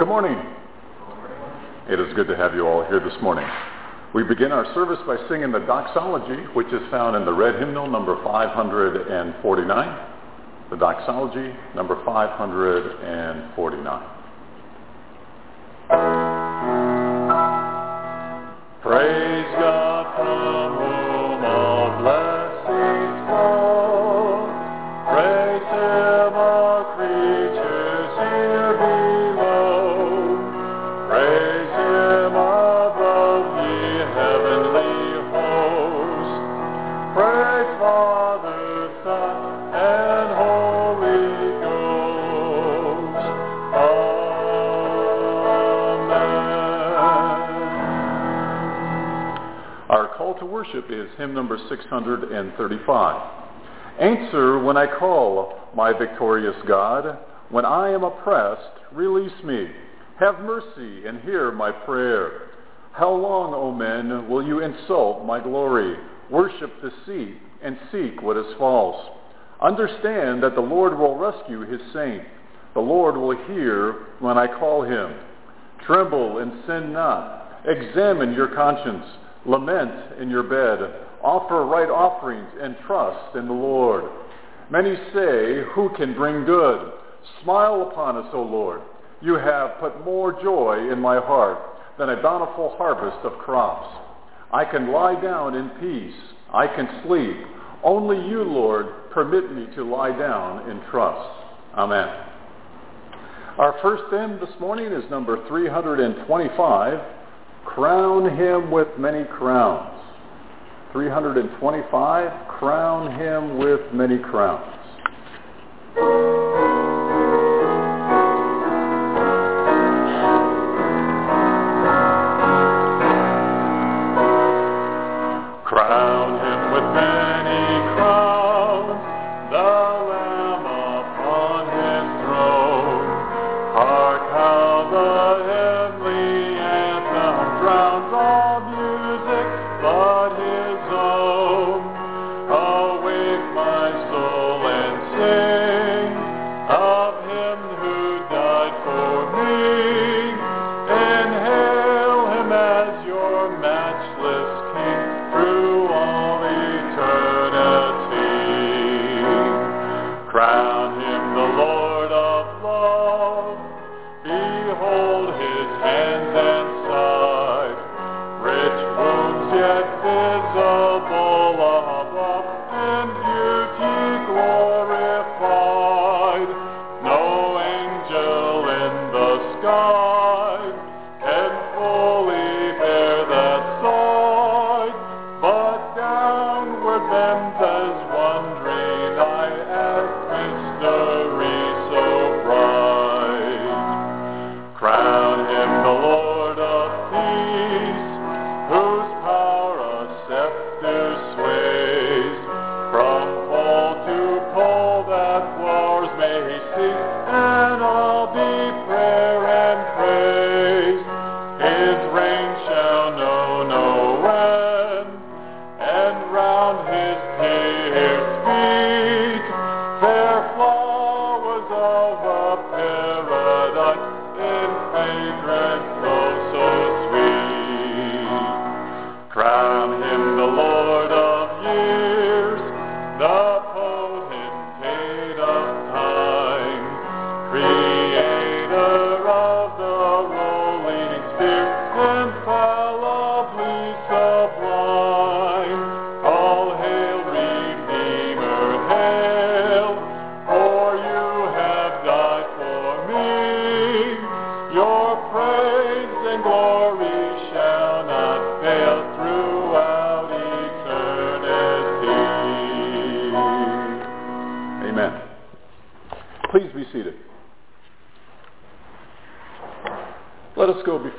Good morning. It is good to have you all here this morning. We begin our service by singing the doxology, which is found in the red hymnal number 549. The doxology number 549. Our call to worship is hymn number 635. Answer when I call, my victorious God. When I am oppressed, release me. Have mercy and hear my prayer. How long, O men, will you insult my glory, worship deceit, and seek what is false? Understand that the Lord will rescue his saint. The Lord will hear when I call him. Tremble and sin not. Examine your conscience. Lament in your bed. Offer right offerings and trust in the Lord. Many say, who can bring good? Smile upon us, O Lord. You have put more joy in my heart than a bountiful harvest of crops. I can lie down in peace. I can sleep. Only you, Lord, permit me to lie down in trust. Amen. Our first hymn this morning is number 325, Crown Him with Many Crowns. 325, Crown Him with Many Crowns.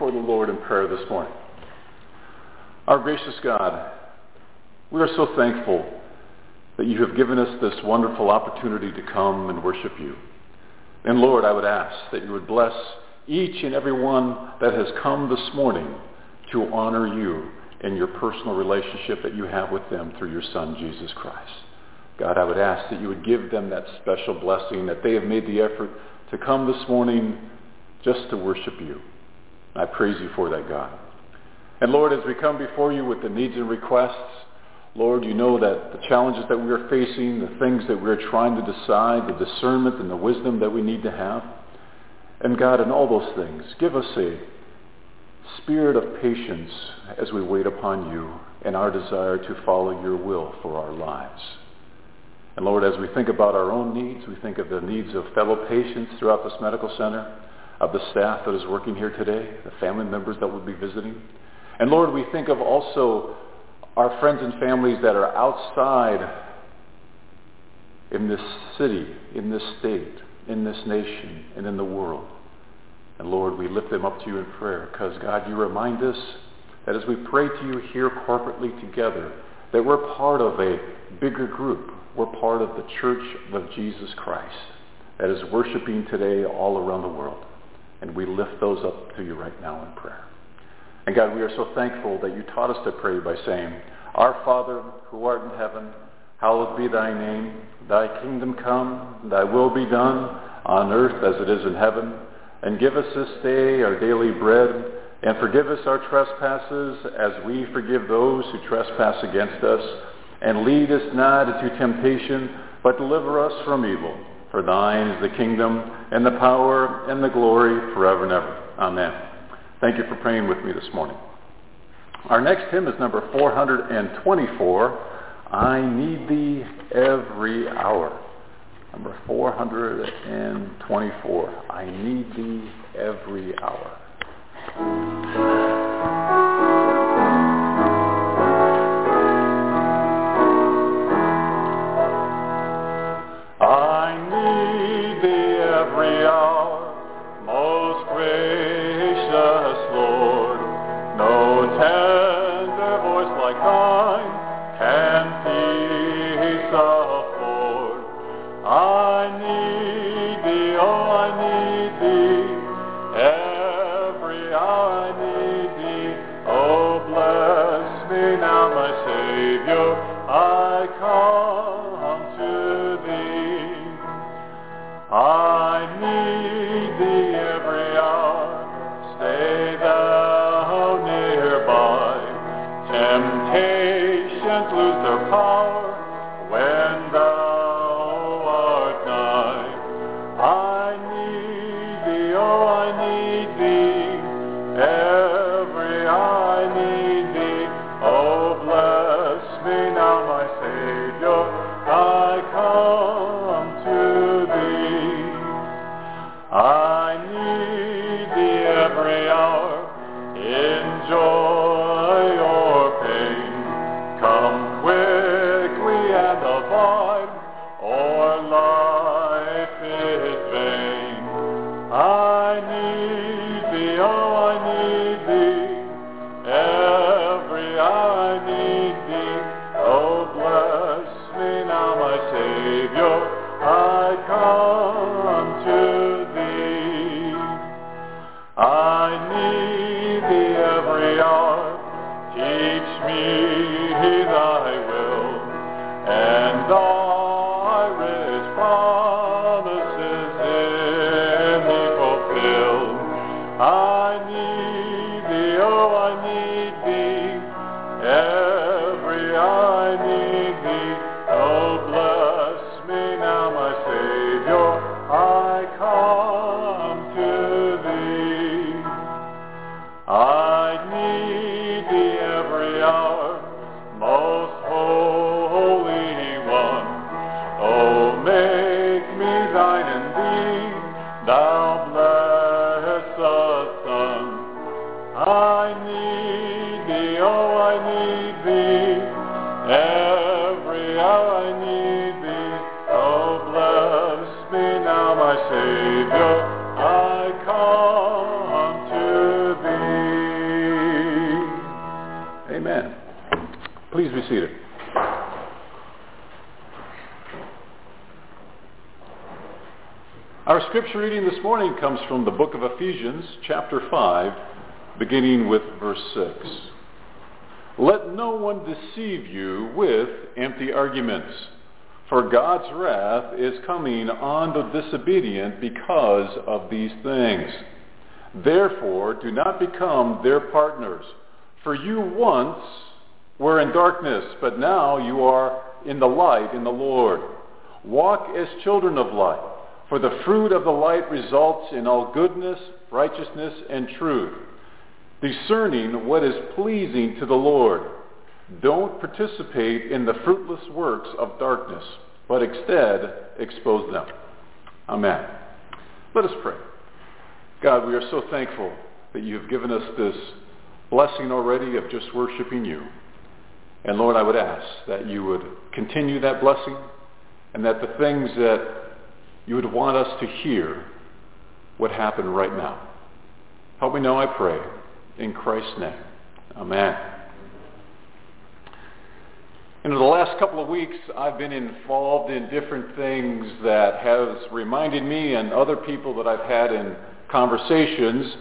Before the Lord in prayer this morning. Our gracious God, we are so thankful that you have given us this wonderful opportunity to come and worship you. And Lord, I would ask that you would bless each and every one that has come this morning to honor you in your personal relationship that you have with them through your Son, Jesus Christ. God, I would ask that you would give them that special blessing, that they have made the effort to come this morning just to worship you. I praise you for that, God. And Lord, as we come before you with the needs and requests, Lord, you know that the challenges that we are facing, the things that we're trying to decide, the discernment and the wisdom that we need to have. And God, in all those things, give us a spirit of patience as we wait upon you and our desire to follow your will for our lives. And Lord, as we think about our own needs, we think of the needs of fellow patients throughout this medical center, of the staff that is working here today, the family members that will be visiting. And Lord, we think of also our friends and families that are outside in this city, in this state, in this nation, and in the world. And Lord, we lift them up to you in prayer because, God, you remind us that as we pray to you here corporately together, that we're part of a bigger group. We're part of the church of Jesus Christ that is worshiping today all around the world. And we lift those up to you right now in prayer. And God, we are so thankful that you taught us to pray by saying, Our Father, who art in heaven, hallowed be thy name. Thy kingdom come, thy will be done on earth as it is in heaven. And give us this day our daily bread, and forgive us our trespasses as we forgive those who trespass against us. And lead us not into temptation, but deliver us from evil. For thine is the kingdom, and the power, and the glory forever and ever. Amen. Thank you for praying with me this morning. Our next hymn is number 424, I Need Thee Every Hour. Number 424, I Need Thee Every Hour. Comes from the book of Ephesians, chapter 5, beginning with verse 6. Let no one deceive you with empty arguments, for God's wrath is coming on the disobedient because of these things. Therefore, do not become their partners. For you once were in darkness, but now you are in the light in the Lord. Walk as children of light, for the fruit of the light results in all goodness, righteousness, and truth, discerning what is pleasing to the Lord. Don't participate in the fruitless works of darkness, but instead expose them. Amen. Let us pray. God, we are so thankful that you have given us this blessing already of just worshiping you. And Lord, I would ask that you would continue that blessing and that the things that you would want us to hear what happened right now. Help me know, I pray. In Christ's name. Amen. In the last couple of weeks, I've been involved in different things that has reminded me and other people that I've had in conversations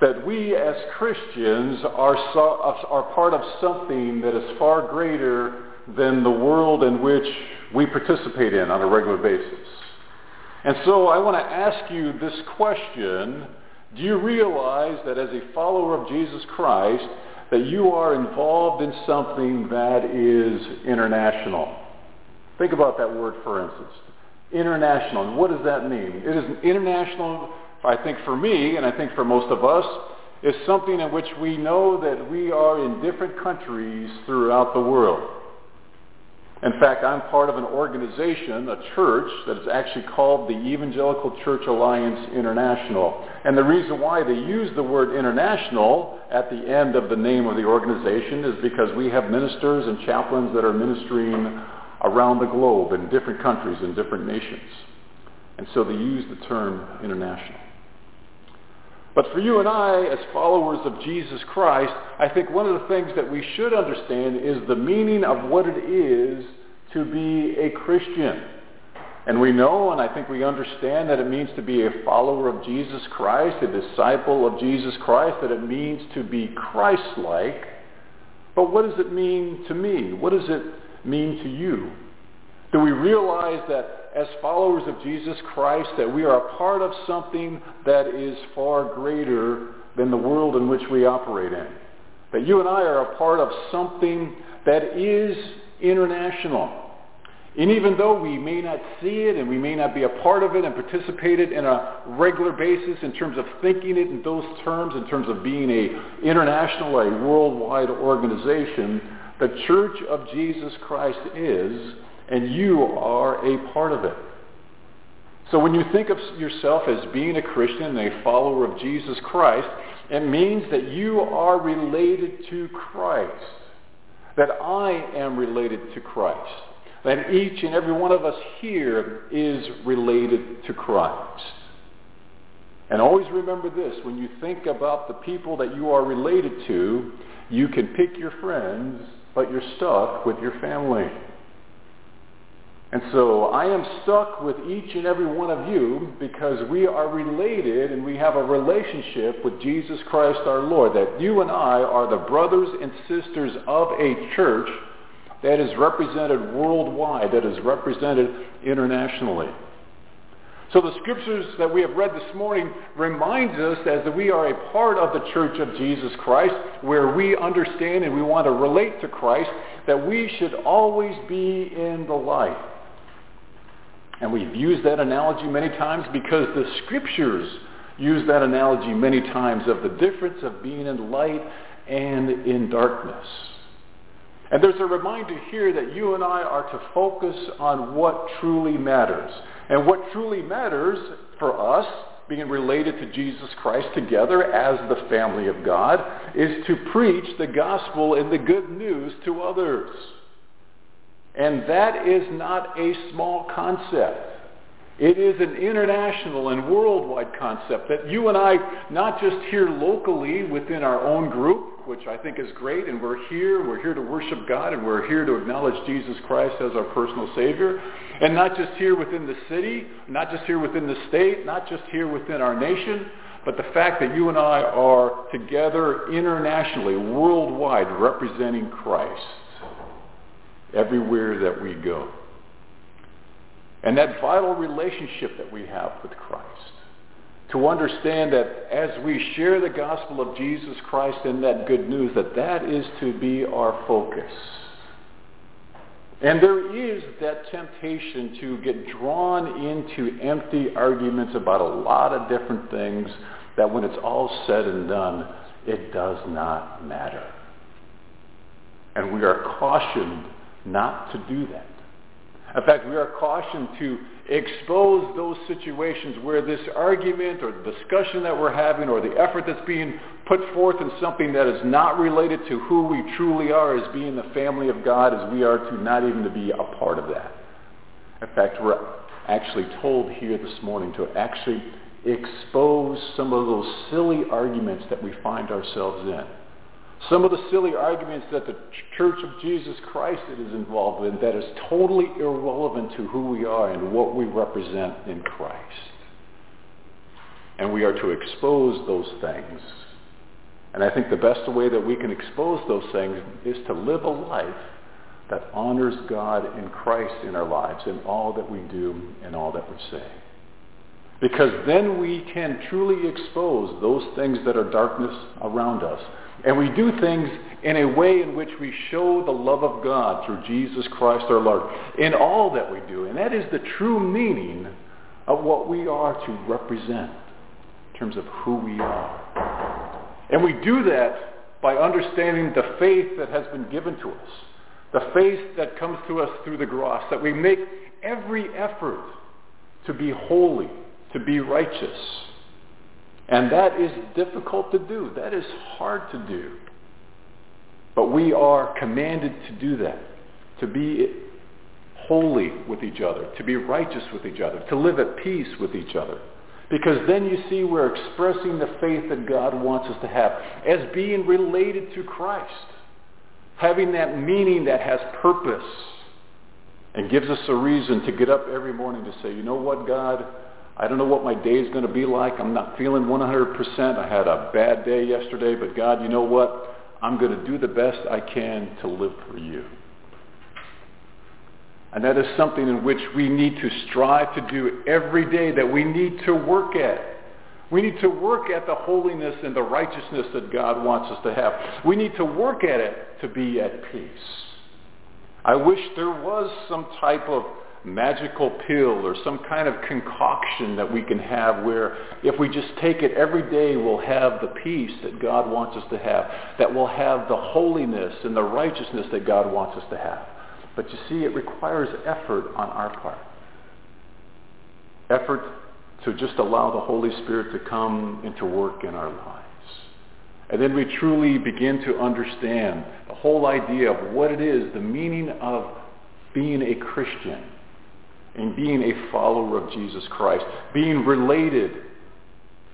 that we as Christians are, so, are part of something that is far greater than the world in which we participate in on a regular basis. And so I want to ask you this question. Do you realize that as a follower of Jesus Christ, that you are involved in something that is international? Think about that word for instance. International. And what does that mean? It is international I think for me, and I think for most of us, is something in which we know that we are in different countries throughout the world. In fact, I'm part of an organization, a church, that is actually called the Evangelical Church Alliance International. And the reason why they use the word international at the end of the name of the organization is because we have ministers and chaplains that are ministering around the globe in different countries and different nations. And so they use the term international. But for you and I, as followers of Jesus Christ, I think one of the things that we should understand is the meaning of what it is to be a Christian. And we know, and I think we understand that it means to be a follower of Jesus Christ, a disciple of Jesus Christ, that it means to be Christ-like. But what does it mean to me? What does it mean to you? Do we realize that as followers of Jesus Christ that we are a part of something that is far greater than the world in which we operate in. That you and I are a part of something that is international. And even though we may not see it and we may not be a part of it and participate in a regular basis in terms of thinking it in those terms, in terms of being a international, a worldwide organization, the Church of Jesus Christ is and you are a part of it. So when you think of yourself as being a Christian and a follower of Jesus Christ, it means that you are related to Christ, that I am related to Christ, that each and every one of us here is related to Christ. And always remember this, when you think about the people that you are related to, you can pick your friends, but you're stuck with your family. And so I am stuck with each and every one of you because we are related and we have a relationship with Jesus Christ our Lord. That you and I are the brothers and sisters of a church that is represented worldwide, that is represented internationally. So the scriptures that we have read this morning reminds us as that we are a part of the church of Jesus Christ where we understand and we want to relate to Christ that we should always be in the light. And we've used that analogy many times because the scriptures use that analogy many times of the difference of being in light and in darkness. And there's a reminder here that you and I are to focus on what truly matters. And what truly matters for us, being related to Jesus Christ together as the family of God, is to preach the gospel and the good news to others. And that is not a small concept. It is an international and worldwide concept that you and I, not just here locally within our own group, which I think is great, and we're here, we're here to worship God, and we're here to acknowledge Jesus Christ as our personal Savior, and not just here within the city, not just here within the state, not just here within our nation, but the fact that you and I are together internationally, worldwide, representing Christ everywhere that we go. And that vital relationship that we have with Christ to understand that as we share the gospel of Jesus Christ and that good news, that that is to be our focus. And there is that temptation to get drawn into empty arguments about a lot of different things that when it's all said and done, it does not matter. And we are cautioned not to do that. In fact, we are cautioned to expose those situations where this argument or the discussion that we're having or the effort that's being put forth in something that is not related to who we truly are as being the family of God as we are to not even to be a part of that. In fact, we're actually told here this morning to actually expose some of those silly arguments that we find ourselves in. Some of the silly arguments that the Church of Jesus Christ is involved in that is totally irrelevant to who we are and what we represent in Christ. And we are to expose those things. And I think the best way that we can expose those things is to live a life that honors God in Christ in our lives in all that we do and all that we say. Because then we can truly expose those things that are darkness around us and we do things in a way in which we show the love of God through Jesus Christ our Lord in all that we do. And that is the true meaning of what we are to represent in terms of who we are. And we do that by understanding the faith that has been given to us, the faith that comes to us through the cross, that we make every effort to be holy, to be righteous, and that is difficult to do. That is hard to do. But we are commanded to do that, to be holy with each other, to be righteous with each other, to live at peace with each other. Because then you see we're expressing the faith that God wants us to have as being related to Christ, having that meaning that has purpose and gives us a reason to get up every morning to say, you know what, God, I don't know what my day is going to be like. I'm not feeling 100%. I had a bad day yesterday, but God, you know what? I'm going to do the best I can to live for you. And that is something in which we need to strive to do every day, that we need to work at. We need to work at the holiness and the righteousness that God wants us to have. We need to work at it to be at peace. I wish there was some type of magical pill or some kind of concoction that we can have where if we just take it every day we'll have the peace that God wants us to have, that we'll have the holiness and the righteousness that God wants us to have. But you see, it requires effort on our part. Effort to just allow the Holy Spirit to come and to work in our lives. And then we truly begin to understand the whole idea of what it is, the meaning of being a Christian and being a follower of Jesus Christ, being related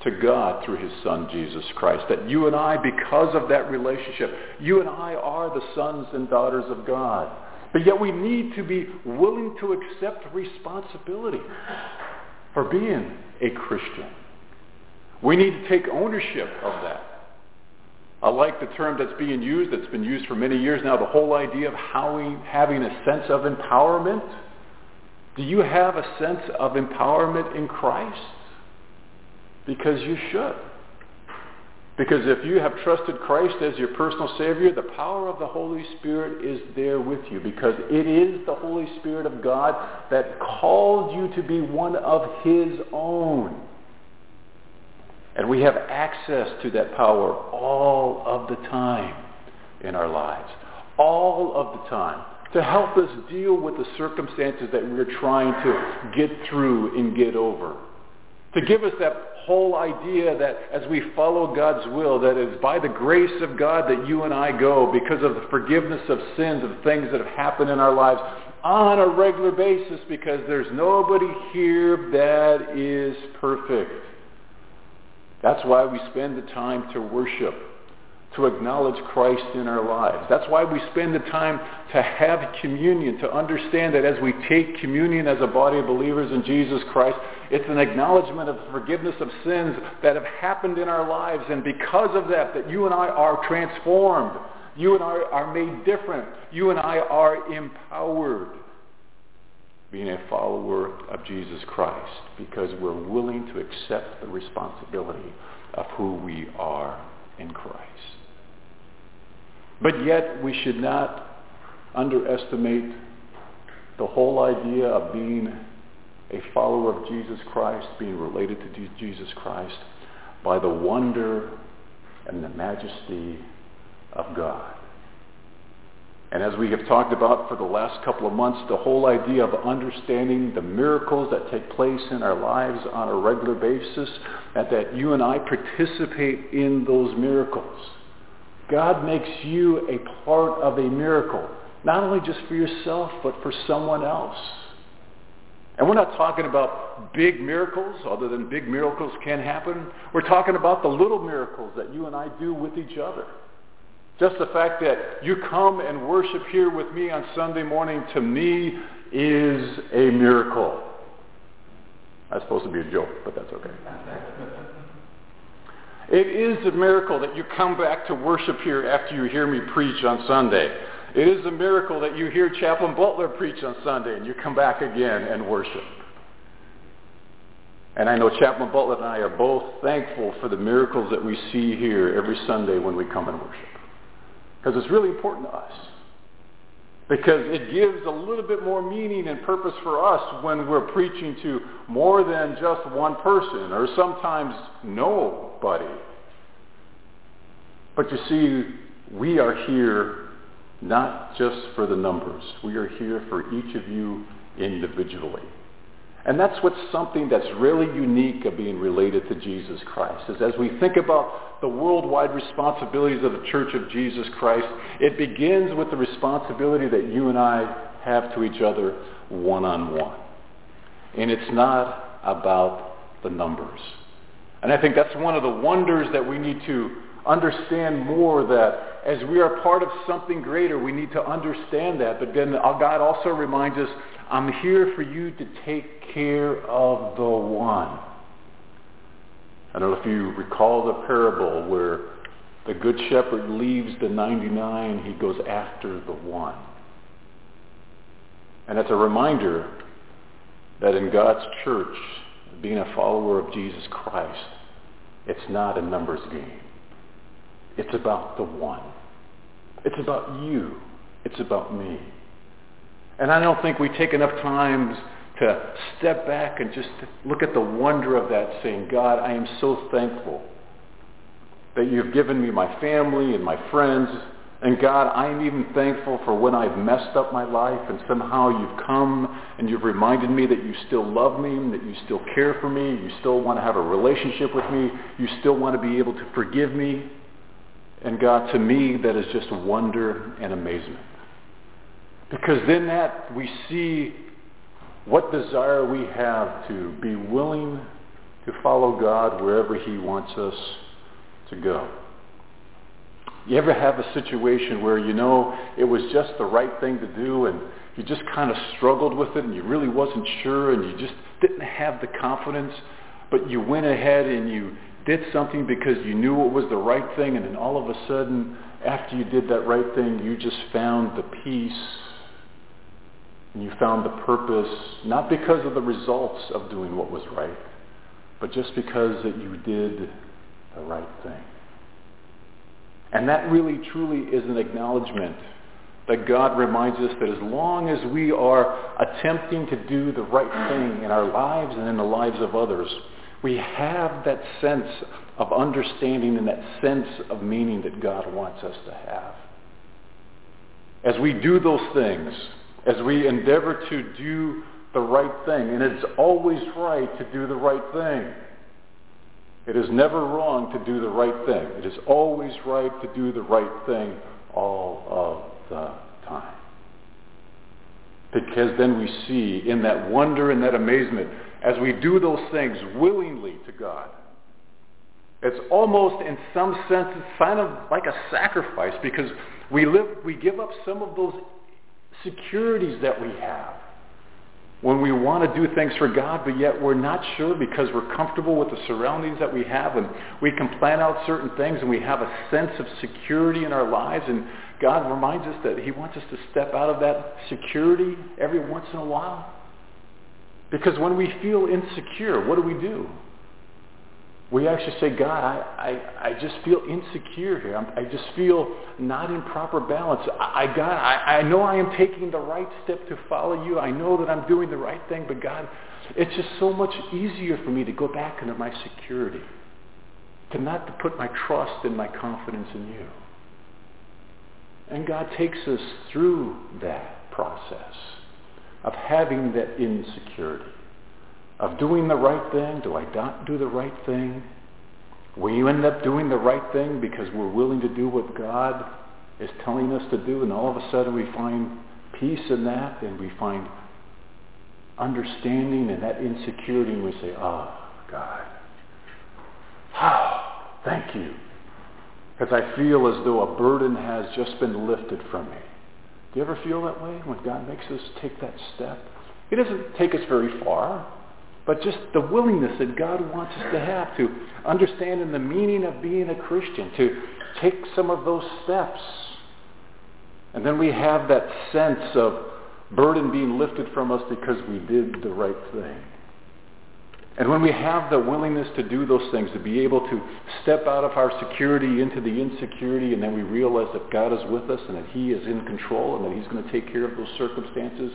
to God through his son Jesus Christ. That you and I, because of that relationship, you and I are the sons and daughters of God. But yet we need to be willing to accept responsibility for being a Christian. We need to take ownership of that. I like the term that's being used, that's been used for many years now, the whole idea of we, having a sense of empowerment. Do you have a sense of empowerment in Christ? Because you should. Because if you have trusted Christ as your personal Savior, the power of the Holy Spirit is there with you because it is the Holy Spirit of God that called you to be one of His own. And we have access to that power all of the time in our lives. All of the time to help us deal with the circumstances that we're trying to get through and get over. To give us that whole idea that as we follow God's will, that it's by the grace of God that you and I go because of the forgiveness of sins, of things that have happened in our lives on a regular basis because there's nobody here that is perfect. That's why we spend the time to worship to acknowledge Christ in our lives. That's why we spend the time to have communion, to understand that as we take communion as a body of believers in Jesus Christ, it's an acknowledgement of the forgiveness of sins that have happened in our lives. And because of that, that you and I are transformed. You and I are made different. You and I are empowered. being a follower of Jesus Christ because we're willing to accept the responsibility of who we are in Christ. But yet we should not underestimate the whole idea of being a follower of Jesus Christ, being related to Jesus Christ, by the wonder and the majesty of God. And as we have talked about for the last couple of months, the whole idea of understanding the miracles that take place in our lives on a regular basis, and that you and I participate in those miracles. God makes you a part of a miracle, not only just for yourself, but for someone else. And we're not talking about big miracles, other than big miracles can happen. We're talking about the little miracles that you and I do with each other. Just the fact that you come and worship here with me on Sunday morning to me is a miracle. That's supposed to be a joke, but that's okay. it is a miracle that you come back to worship here after you hear me preach on Sunday. It is a miracle that you hear Chaplain Butler preach on Sunday and you come back again and worship. And I know Chaplain Butler and I are both thankful for the miracles that we see here every Sunday when we come and worship. Because it's really important to us. Because it gives a little bit more meaning and purpose for us when we're preaching to more than just one person or sometimes nobody. But you see, we are here not just for the numbers. We are here for each of you individually. And that's what's something that's really unique of being related to Jesus Christ. Is as we think about the worldwide responsibilities of the Church of Jesus Christ, it begins with the responsibility that you and I have to each other one-on-one. And it's not about the numbers. And I think that's one of the wonders that we need to understand more that as we are part of something greater, we need to understand that. But then uh, God also reminds us, I'm here for you to take care of the one. I don't know if you recall the parable where the good shepherd leaves the 99, he goes after the one. And it's a reminder that in God's church, being a follower of Jesus Christ, it's not a numbers game. It's about the one. It's about you. It's about me. And I don't think we take enough times to step back and just look at the wonder of that saying, God, I am so thankful that you've given me my family and my friends. And God, I am even thankful for when I've messed up my life and somehow you've come and you've reminded me that you still love me, that you still care for me, you still want to have a relationship with me, you still want to be able to forgive me. And God, to me, that is just wonder and amazement. Because then that we see what desire we have to be willing to follow God wherever he wants us to go. You ever have a situation where you know it was just the right thing to do and you just kind of struggled with it and you really wasn't sure and you just didn't have the confidence, but you went ahead and you did something because you knew it was the right thing and then all of a sudden after you did that right thing you just found the peace and you found the purpose, not because of the results of doing what was right, but just because that you did the right thing. And that really, truly is an acknowledgement that God reminds us that as long as we are attempting to do the right thing in our lives and in the lives of others, we have that sense of understanding and that sense of meaning that God wants us to have. As we do those things, as we endeavor to do the right thing. And it's always right to do the right thing. It is never wrong to do the right thing. It is always right to do the right thing all of the time. Because then we see in that wonder and that amazement, as we do those things willingly to God, it's almost in some sense, it's kind of like a sacrifice because we live, we give up some of those securities that we have when we want to do things for God, but yet we're not sure because we're comfortable with the surroundings that we have and we can plan out certain things and we have a sense of security in our lives and God reminds us that he wants us to step out of that security every once in a while Because when we feel insecure, what do we do? We actually say, God, I, I, I just feel insecure here. I'm, i just feel not in proper balance. I, I God, I, I know I am taking the right step to follow you. I know that I'm doing the right thing, but God, it's just so much easier for me to go back into my security, to not to put my trust and my confidence in you. And God takes us through that process of having that insecurity, of doing the right thing. Do I not do the right thing? Will you end up doing the right thing because we're willing to do what God is telling us to do, and all of a sudden we find peace in that, and we find understanding and that insecurity, and we say, oh, God, oh, thank you. Because I feel as though a burden has just been lifted from me. Do you ever feel that way when God makes us take that step? He doesn't take us very far, but just the willingness that God wants us to have to understand the meaning of being a Christian, to take some of those steps. And then we have that sense of burden being lifted from us because we did the right thing. And when we have the willingness to do those things, to be able to step out of our security into the insecurity, and then we realize that God is with us and that he is in control and that he's going to take care of those circumstances,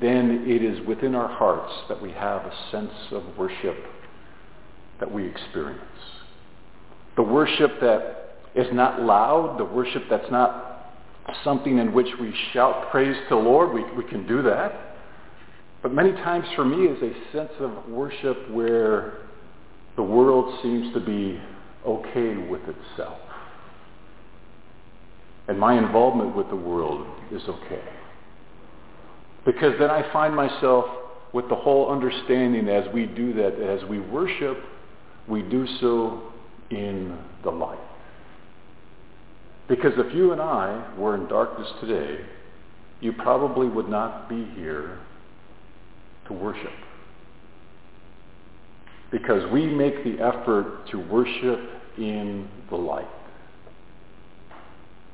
then it is within our hearts that we have a sense of worship that we experience. The worship that is not loud, the worship that's not something in which we shout praise to the Lord. We, we can do that. But many times for me is a sense of worship where the world seems to be okay with itself. And my involvement with the world is okay. Because then I find myself with the whole understanding as we do that, as we worship, we do so in the light. Because if you and I were in darkness today, you probably would not be here to worship. Because we make the effort to worship in the light.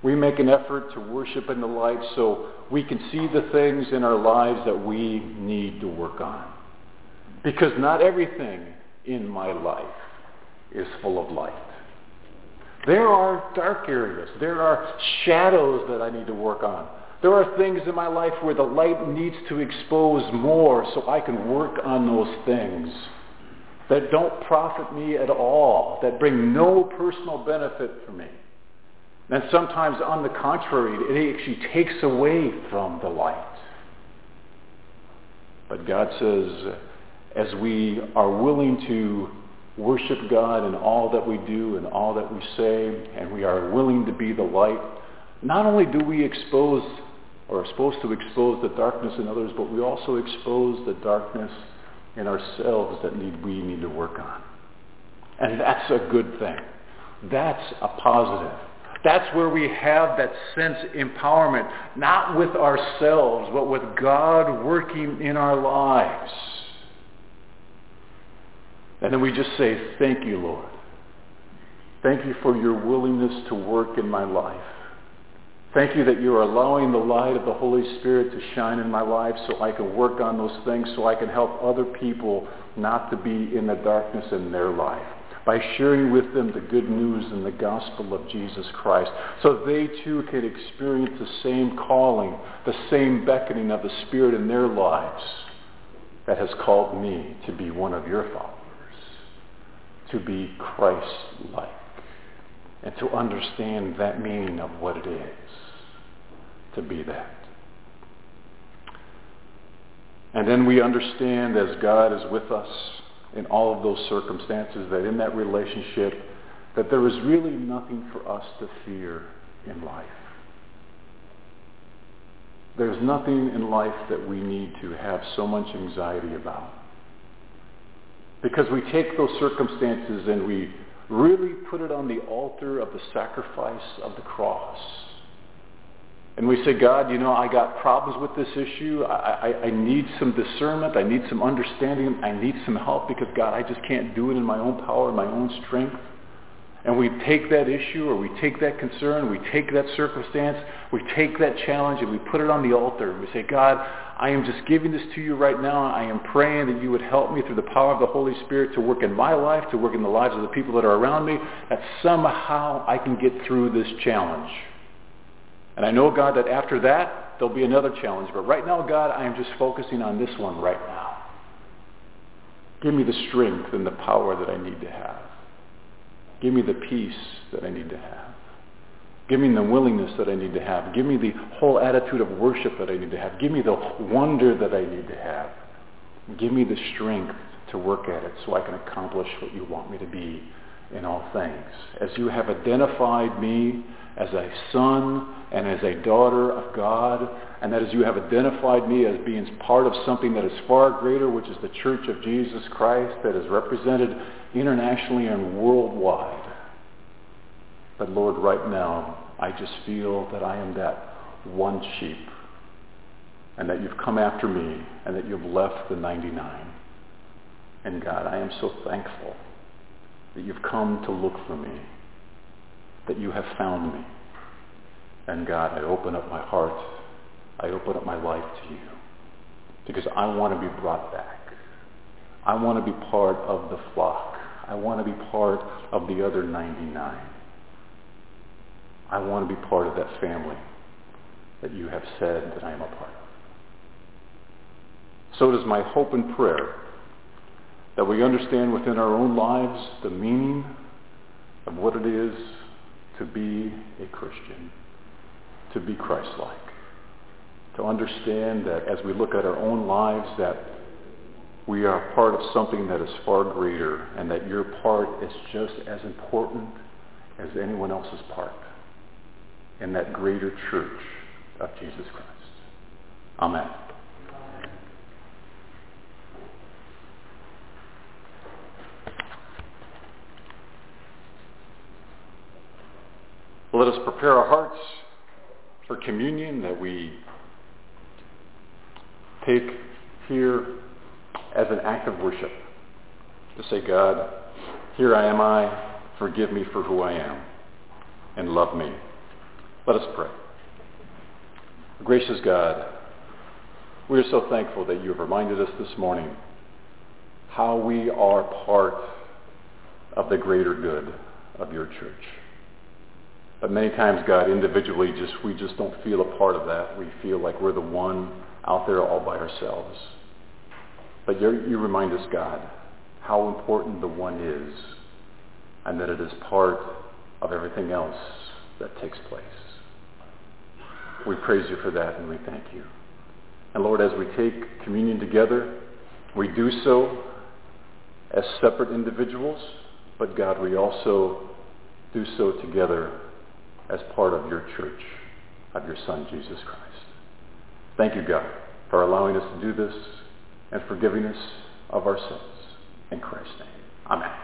We make an effort to worship in the light so we can see the things in our lives that we need to work on. Because not everything in my life is full of light. There are dark areas. There are shadows that I need to work on. There are things in my life where the light needs to expose more so I can work on those things that don't profit me at all, that bring no personal benefit for me. And sometimes, on the contrary, it actually takes away from the light. But God says, as we are willing to worship God in all that we do and all that we say, and we are willing to be the light, not only do we expose or are supposed to expose the darkness in others, but we also expose the darkness in ourselves that need, we need to work on. And that's a good thing. That's a positive. That's where we have that sense empowerment, not with ourselves, but with God working in our lives. And then we just say, thank you, Lord. Thank you for your willingness to work in my life. Thank you that you're allowing the light of the Holy Spirit to shine in my life so I can work on those things, so I can help other people not to be in the darkness in their life by sharing with them the good news and the gospel of Jesus Christ so they too can experience the same calling, the same beckoning of the Spirit in their lives that has called me to be one of your followers, to be Christ-like, and to understand that meaning of what it is to be that. And then we understand as God is with us in all of those circumstances that in that relationship that there is really nothing for us to fear in life. There's nothing in life that we need to have so much anxiety about. Because we take those circumstances and we really put it on the altar of the sacrifice of the cross and we say, God, you know, I got problems with this issue. I, I, I need some discernment. I need some understanding. I need some help because, God, I just can't do it in my own power, in my own strength. and we take that issue or we take that concern, we take that circumstance, we take that challenge and we put it on the altar. And We say, God, I am just giving this to you right now. I am praying that you would help me through the power of the Holy Spirit to work in my life, to work in the lives of the people that are around me, that somehow I can get through this challenge. And I know, God, that after that, there'll be another challenge. But right now, God, I am just focusing on this one right now. Give me the strength and the power that I need to have. Give me the peace that I need to have. Give me the willingness that I need to have. Give me the whole attitude of worship that I need to have. Give me the wonder that I need to have. Give me the strength to work at it so I can accomplish what you want me to be in all things. As you have identified me as a son and as a daughter of God, and that as you have identified me as being part of something that is far greater, which is the Church of Jesus Christ that is represented internationally and worldwide. But Lord, right now, I just feel that I am that one sheep and that you've come after me and that you've left the 99. And God, I am so thankful that you've come to look for me, that you have found me. And God, I open up my heart. I open up my life to you because I want to be brought back. I want to be part of the flock. I want to be part of the other 99. I want to be part of that family that you have said that I am a part of. So it is my hope and prayer that we understand within our own lives the meaning of what it is to be a Christian, to be Christ-like, to understand that as we look at our own lives that we are part of something that is far greater and that your part is just as important as anyone else's part in that greater church of Jesus Christ. Amen. Let us prepare our hearts for communion that we take here as an act of worship. To say, God, here I am I, forgive me for who I am, and love me. Let us pray. Gracious God, we are so thankful that you have reminded us this morning how we are part of the greater good of your church. But many times, God, individually, just we just don't feel a part of that. We feel like we're the one out there all by ourselves. But you remind us, God, how important the one is and that it is part of everything else that takes place. We praise you for that and we thank you. And Lord, as we take communion together, we do so as separate individuals, but God, we also do so together as part of your church, of your Son, Jesus Christ. Thank you, God, for allowing us to do this and forgiving us of our sins. In Christ's name. Amen.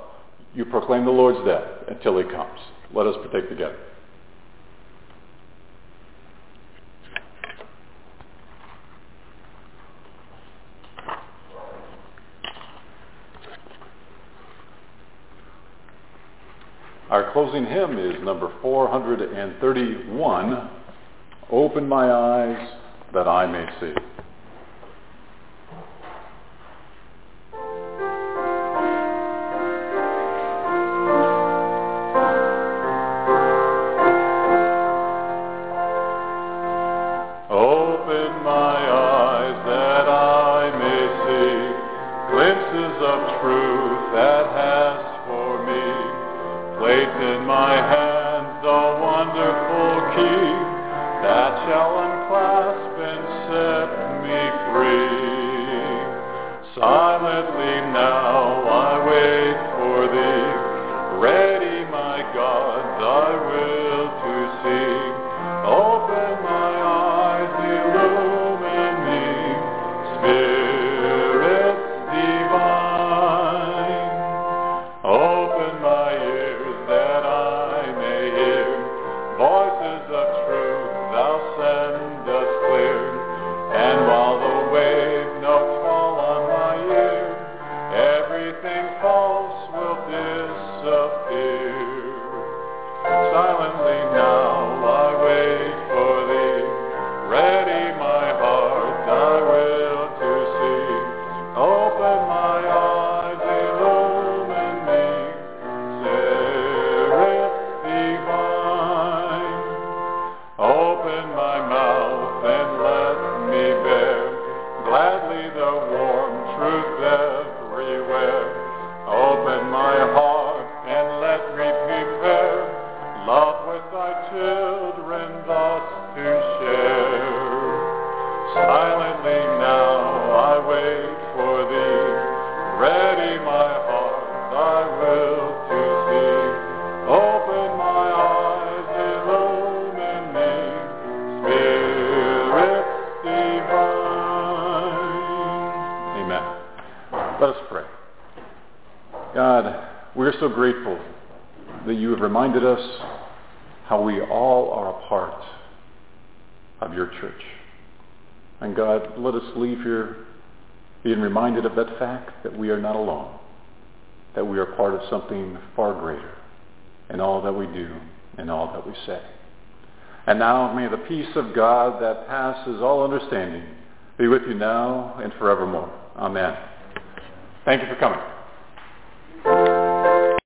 you proclaim the Lord's death until he comes. Let us partake together. Our closing hymn is number 431, Open My Eyes That I May See. That we are not alone, that we are part of something far greater in all that we do and all that we say. And now may the peace of God that passes all understanding be with you now and forevermore. Amen. Thank you for coming.